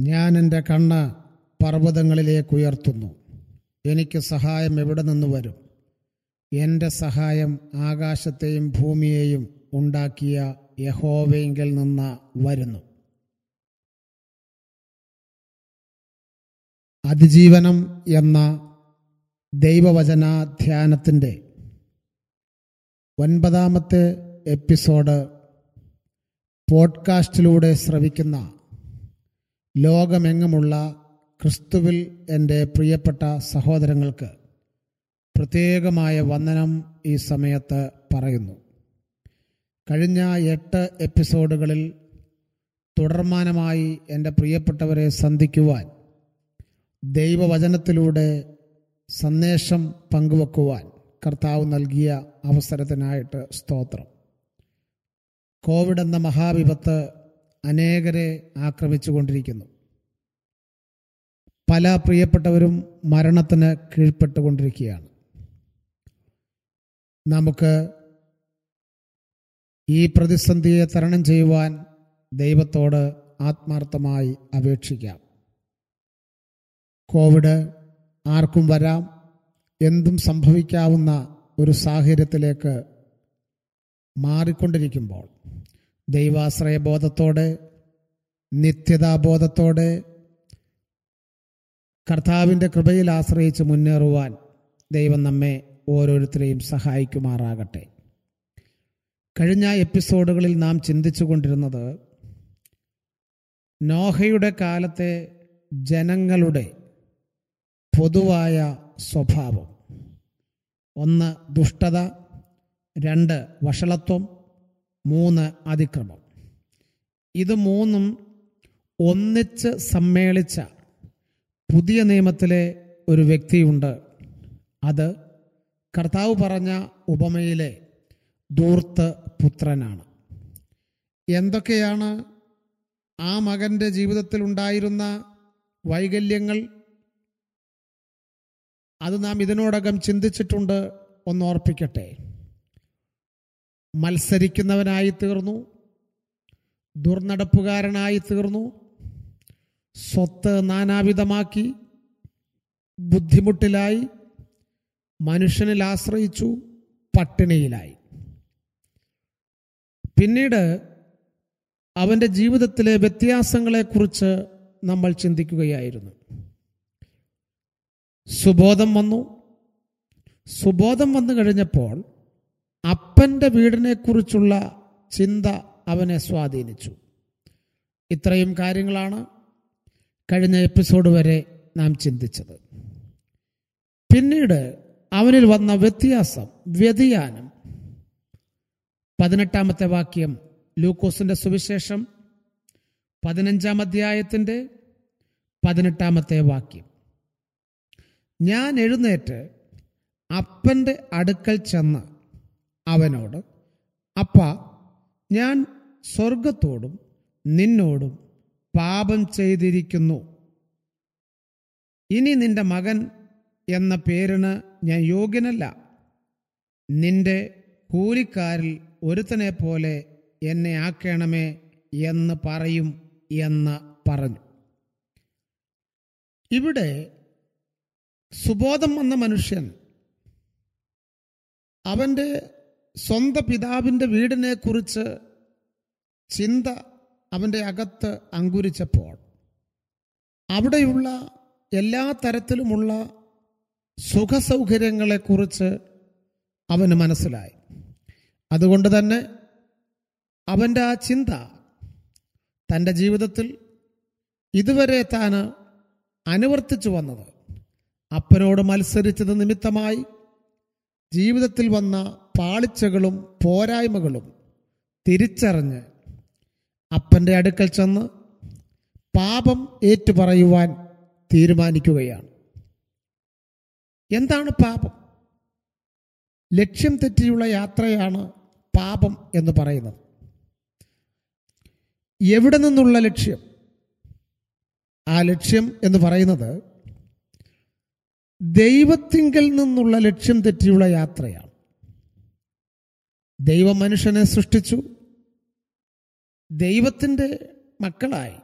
ഞാൻ എന്റെ കണ്ണ് പർവതങ്ങളിലേക്ക് ഉയർത്തുന്നു. എനിക്ക് സഹായം എവിടെ നിന്ന് വരും? എന്റെ സഹായം ആകാശത്തെയും ഭൂമിയെയും ഉണ്ടാക്കിയ യഹോവയെങ്കിൽ നിന്ന് വരുന്നു. അതിജീവനം എന്ന ദൈവവചന ധ്യാനത്തിന്റെ ഒൻപതാമത്തെ എപ്പിസോഡ് പോഡ്കാസ്റ്റിലൂടെ ശ്രവിക്കുന്ന ലോകമെങ്ങുമുള്ള ക്രിസ്തുവിൽ എന്റെ പ്രിയപ്പെട്ട സഹോദരങ്ങൾക്ക് പ്രത്യേകമായ വന്ദനം ഈ സമയത്ത് പറയുന്നു. കഴിഞ്ഞ എട്ട് എപ്പിസോഡുകളിൽ തുടർമാനമായി എന്റെ പ്രിയപ്പെട്ടവരെ സന്ധിക്കുവാൻ ദൈവവചനത്തിലൂടെ സന്ദേശം പങ്കുവെക്കുവാൻ കർത്താവ് നൽകിയ അവസരത്തിനായിട്ട് സ്തോത്രം. കോവിഡ് എന്ന മഹാവിപത്ത് അനേകരെ ആക്രമിച്ചുകൊണ്ടിരിക്കുന്നു. പല പ്രിയപ്പെട്ടവരും മരണത്തിന് കീഴ്പ്പെട്ടുകൊണ്ടിരിക്കുകയാണ്. നമുക്ക് ഈ പ്രതിസന്ധിയെ തരണം ചെയ്യുവാൻ ദൈവത്തോട് ആത്മാർത്ഥമായി അപേക്ഷിക്കാം. കോവിഡ് ആർക്കും വരാം എന്തും സംഭവിക്കാവുന്ന ഒരു സാഹചര്യത്തിലേക്ക് മാറിക്കൊണ്ടിരിക്കുമ്പോൾ ദൈവാശ്രയ നിത്യതാബോധത്തോട് നിത്യതാബോധത്തോടെ കർത്താവിന്റെ കൃപയിൽ ആശ്രയിച്ച് മുന്നേറുവാൻ ദൈവം നമ്മെ ഓരോരുത്തരെയും സഹായിക്കുമാറാകട്ടെ. കഴിഞ്ഞ എപ്പിസോഡുകളിൽ നാം ചിന്തിച്ചു കൊണ്ടിരുന്നത് നോഹയുടെ കാലത്തെ ജനങ്ങളുടെ പൊതുവായ സ്വഭാവം. ഒന്ന് ദുഷ്ടത രണ്ട് വഷളത്വം മൂന്ന് അതിക്രമം. ഇത് മൂന്നും ഒന്നിച്ച് സമ്മേളിച്ച പുതിയ നിയമത്തിലെ ഒരു വ്യക്തിയുണ്ട്. അത് കർത്താവ് പറഞ്ഞ ഉപമയിലെ ദൂർത്ത് പുത്രനാണ്. എന്തൊക്കെയാണ് ആ മകന്റെ ജീവിതത്തിൽ ഉണ്ടായിരുന്ന വൈകല്യങ്ങൾ? അത് നാം ഇതിനോടകം ചിന്തിച്ചിട്ടുണ്ട്. ഒന്ന് ഓർപ്പിക്കട്ടെ. മത്സരിക്കുന്നവനായി തീർന്നു ദുർനടപ്പുകാരനായി തീർന്നു. സ്വത്ത് നാനാവിധമാക്കി ബുദ്ധിമുട്ടിലായി. മനുഷ്യനിൽ ആശ്രയിച്ചു പട്ടിണിയിലായി. പിന്നീട് അവന്റെ ജീവിതത്തിലെ വ്യത്യാസങ്ങളെക്കുറിച്ച് നമ്മൾ ചിന്തിക്കുകയായിരുന്നു. സുബോധം വന്നു. സുബോധം വന്നു കഴിഞ്ഞപ്പോൾ അപ്പന്റെ വീടിനെക്കുറിച്ചുള്ള ചിന്ത അവനെ സ്വാധീനിച്ചു. ഇത്രയും കാര്യങ്ങളാണ് കഴിഞ്ഞ എപ്പിസോഡ് വരെ നാം ചിന്തിച്ചത്. പിന്നീട് അവനിൽ വന്ന വ്യത്യാസം വ്യതിയാനം. പതിനെട്ടാമത്തെ വാക്യം ലൂക്കോസിന്റെ സുവിശേഷം പതിനഞ്ചാം അധ്യായത്തിന്റെ പതിനെട്ടാമത്തെ വാക്യം. ഞാൻ എഴുന്നേറ്റ് അപ്പന്റെ അടുക്കൽ ചെന്ന് അവനോട് അപ്പ ഞാൻ സ്വർഗത്തോടും നിന്നോടും പാപം ചെയ്തിരിക്കുന്നു. ഇനി നിന്റെ മകൻ എന്ന പേരിന് ഞാൻ യോഗ്യനല്ല. നിന്റെ കൂലിക്കാരിൽ ഒരുത്തനെ പോലെ എന്നെ ആക്കണമേ എന്ന് പറയും എന്ന് പറഞ്ഞു. ഇവിടെ സുബോധം വന്ന മനുഷ്യൻ അവന്റെ സ്വന്തം പിതാവിന്റെ വീടിനെ കുറിച്ച് ചിന്ത അവന്റെ അകത്ത് അങ്കുരിച്ചപ്പോൾ അവിടെയുള്ള എല്ലാ തരത്തിലുമുള്ള സുഖസൗകര്യങ്ങളെക്കുറിച്ച് അവന് മനസ്സിലായി. അതുകൊണ്ട് തന്നെ അവന്റെ ആ ചിന്ത തന്റെ ജീവിതത്തിൽ ഇതുവരെ താൻ അനുവർത്തിച്ചു വന്നത്. അപ്പനോട് മത്സരിച്ചത് നിമിത്തമായി ജീവിതത്തിൽ വന്ന പാളിച്ചകളും പോരായ്മകളും തിരിച്ചറിഞ്ഞ് അപ്പന്റെ അടുക്കൽ ചെന്ന് പാപം ഏറ്റുപറയുവാൻ തീരുമാനിക്കുകയാണ്. എന്താണ് പാപം? ലക്ഷ്യം തെറ്റിയുള്ള യാത്രയാണ് പാപം എന്ന് പറയുന്നത്. എവിടെ നിന്നുള്ള ലക്ഷ്യം? ആ ലക്ഷ്യം എന്ന് പറയുന്നത് ദൈവത്തിങ്കൽ നിന്നുള്ള ലക്ഷ്യം തെറ്റിയുള്ള യാത്രയാണ്. ദൈവം മനുഷ്യനെ സൃഷ്ടിച്ചു. ദൈവത്തിന്റെ മക്കളായി.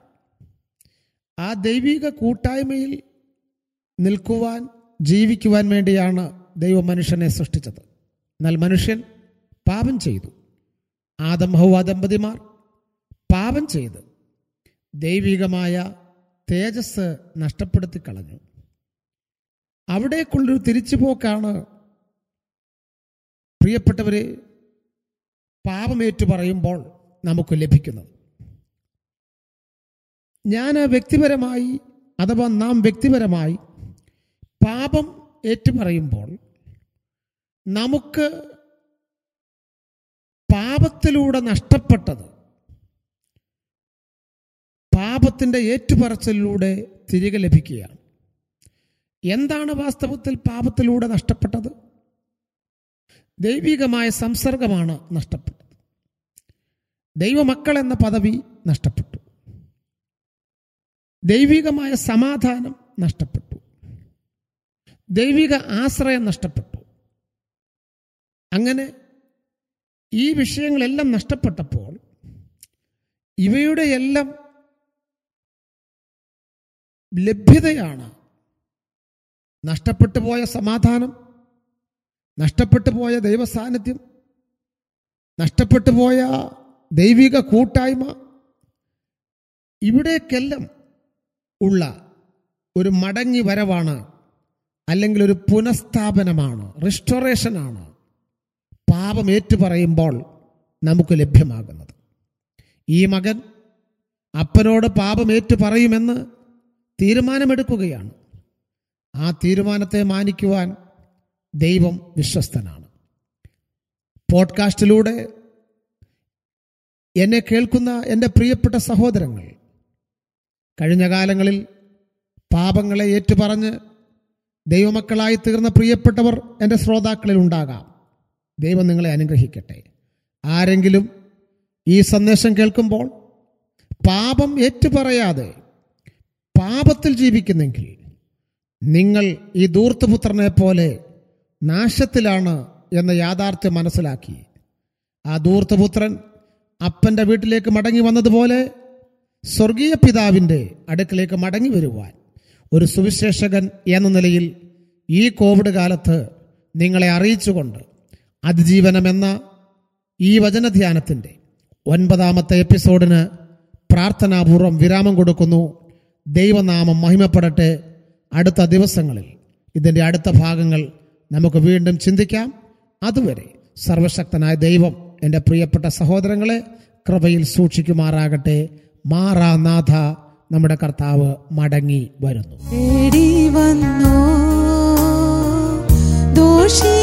ആ ദൈവിക കൂട്ടായ്മയിൽ നിൽക്കുവാൻ ജീവിക്കുവാൻ വേണ്ടിയാണ് ദൈവം മനുഷ്യനെ സൃഷ്ടിച്ചത്. എന്നാൽ മനുഷ്യൻ പാപം ചെയ്തു. ആദം ഹൗവ ദമ്പതിമാർ പാപം ചെയ്ത് ദൈവികമായ തേജസ് നഷ്ടപ്പെടുത്തി കളഞ്ഞു അവിടേക്കുള്ളൊരു തിരിച്ചുപോക്കാണ്. പ്രിയപ്പെട്ടവരെ പാപമേറ്റു പറയുമ്പോൾ നമുക്ക് ലഭിക്കുന്നത്. ഞാൻ വ്യക്തിപരമായി അഥവാ നാം വ്യക്തിപരമായി പാപം ഏറ്റുപറയുമ്പോൾ നമുക്ക് പാപത്തിലൂടെ നഷ്ടപ്പെട്ടത് പാപത്തിന്റെ ഏറ്റുപറച്ചിലൂടെ തിരികെ ലഭിക്കുകയാണ്. എന്താണ് വാസ്തവത്തിൽ പാപത്തിലൂടെ നഷ്ടപ്പെട്ടത്? ദൈവികമായ സംസർഗമാണ് നഷ്ടപ്പെട്ടത്. ദൈവമക്കൾ എന്ന പദവി നഷ്ടപ്പെട്ടു. ദൈവികമായ സമാധാനം നഷ്ടപ്പെട്ടു. ദൈവിക ആശ്രയം നഷ്ടപ്പെട്ടു. അങ്ങനെ ഈ വിഷയങ്ങളെല്ലാം നഷ്ടപ്പെട്ടപ്പോൾ ഇവയുടെ എല്ലാം ലഭ്യതയാണ് നഷ്ടപ്പെട്ടു പോയ സമാധാനം നഷ്ടപ്പെട്ടു പോയ ദൈവസാന്നിധ്യം നഷ്ടപ്പെട്ടു പോയ ദൈവിക കൂട്ടായ്മ ഇവിടേക്കെല്ലാം ഉള്ള ഒരു മടങ്ങി വരവാണ് അല്ലെങ്കിൽ ഒരു പുനഃസ്ഥാപനമാണ് റിസ്റ്റോറേഷനാണ് പാപം ഏറ്റുപറയുമ്പോൾ നമുക്ക് ലഭ്യമാകുന്നത്. ഈ മകൻ അപ്പനോട് പാപം ഏറ്റുപറയുമെന്ന് തീരുമാനമെടുക്കുകയാണ്. ആ തീരുമാനത്തെ മാനിക്കുവാൻ ദൈവം വിശ്വസ്തനാണ്. പോഡ്കാസ്റ്റിലൂടെ എന്നെ കേൾക്കുന്ന എന്റെ പ്രിയപ്പെട്ട സഹോദരങ്ങൾ കഴിഞ്ഞ കാലങ്ങളിൽ പാപങ്ങളെ ഏറ്റുപറഞ്ഞ് ദൈവമക്കളായി തീർന്ന പ്രിയപ്പെട്ടവർ എന്റെ ശ്രോതാക്കളിൽ ഉണ്ടാകാം. ദൈവം നിങ്ങളെ അനുഗ്രഹിക്കട്ടെ. ആരെങ്കിലും ഈ സന്ദേശം കേൾക്കുമ്പോൾ പാപം ഏറ്റുപറയാതെ പാപത്തിൽ ജീവിക്കുന്നെങ്കിൽ നിങ്ങൾ ഈ ദൂർത്തുപുത്രനെ പോലെ നാശത്തിലാണ് എന്ന യാഥാർത്ഥ്യം മനസ്സിലാക്കി. ആ ദൂർത്തുപുത്രൻ അപ്പന്റെ വീട്ടിലേക്ക് മടങ്ങി വന്നതുപോലെ സ്വർഗീയ പിതാവിന്റെ അടുക്കിലേക്ക് മടങ്ങി വരുവാൻ. ഒരു സുവിശേഷകൻ എന്ന നിലയിൽ ഈ കോവിഡ് കാലത്ത് നിങ്ങളെ അറിയിച്ചുകൊണ്ട് അതിജീവനമെന്ന ഈ വചനധ്യാനത്തിന്റെ ഒൻപതാമത്തെ എപ്പിസോഡിന് പ്രാർത്ഥനാപൂർവം വിരാമം കൊടുക്കുന്നു. ദൈവനാമം മഹിമപ്പെടട്ടെ. അടുത്ത ദിവസങ്ങളിൽ ഇതിന്റെ അടുത്ത ഭാഗങ്ങൾ നമുക്ക് വീണ്ടും ചിന്തിക്കാം. അതുവരെ സർവശക്തനായ ദൈവം എന്റെ പ്രിയപ്പെട്ട സഹോദരങ്ങളെ കൃപയിൽ സൂക്ഷിക്കുമാറാകട്ടെ. മാറാനാഥ നമ്മുടെ കർത്താവ് മടങ്ങി വരുന്നു. ദോഷി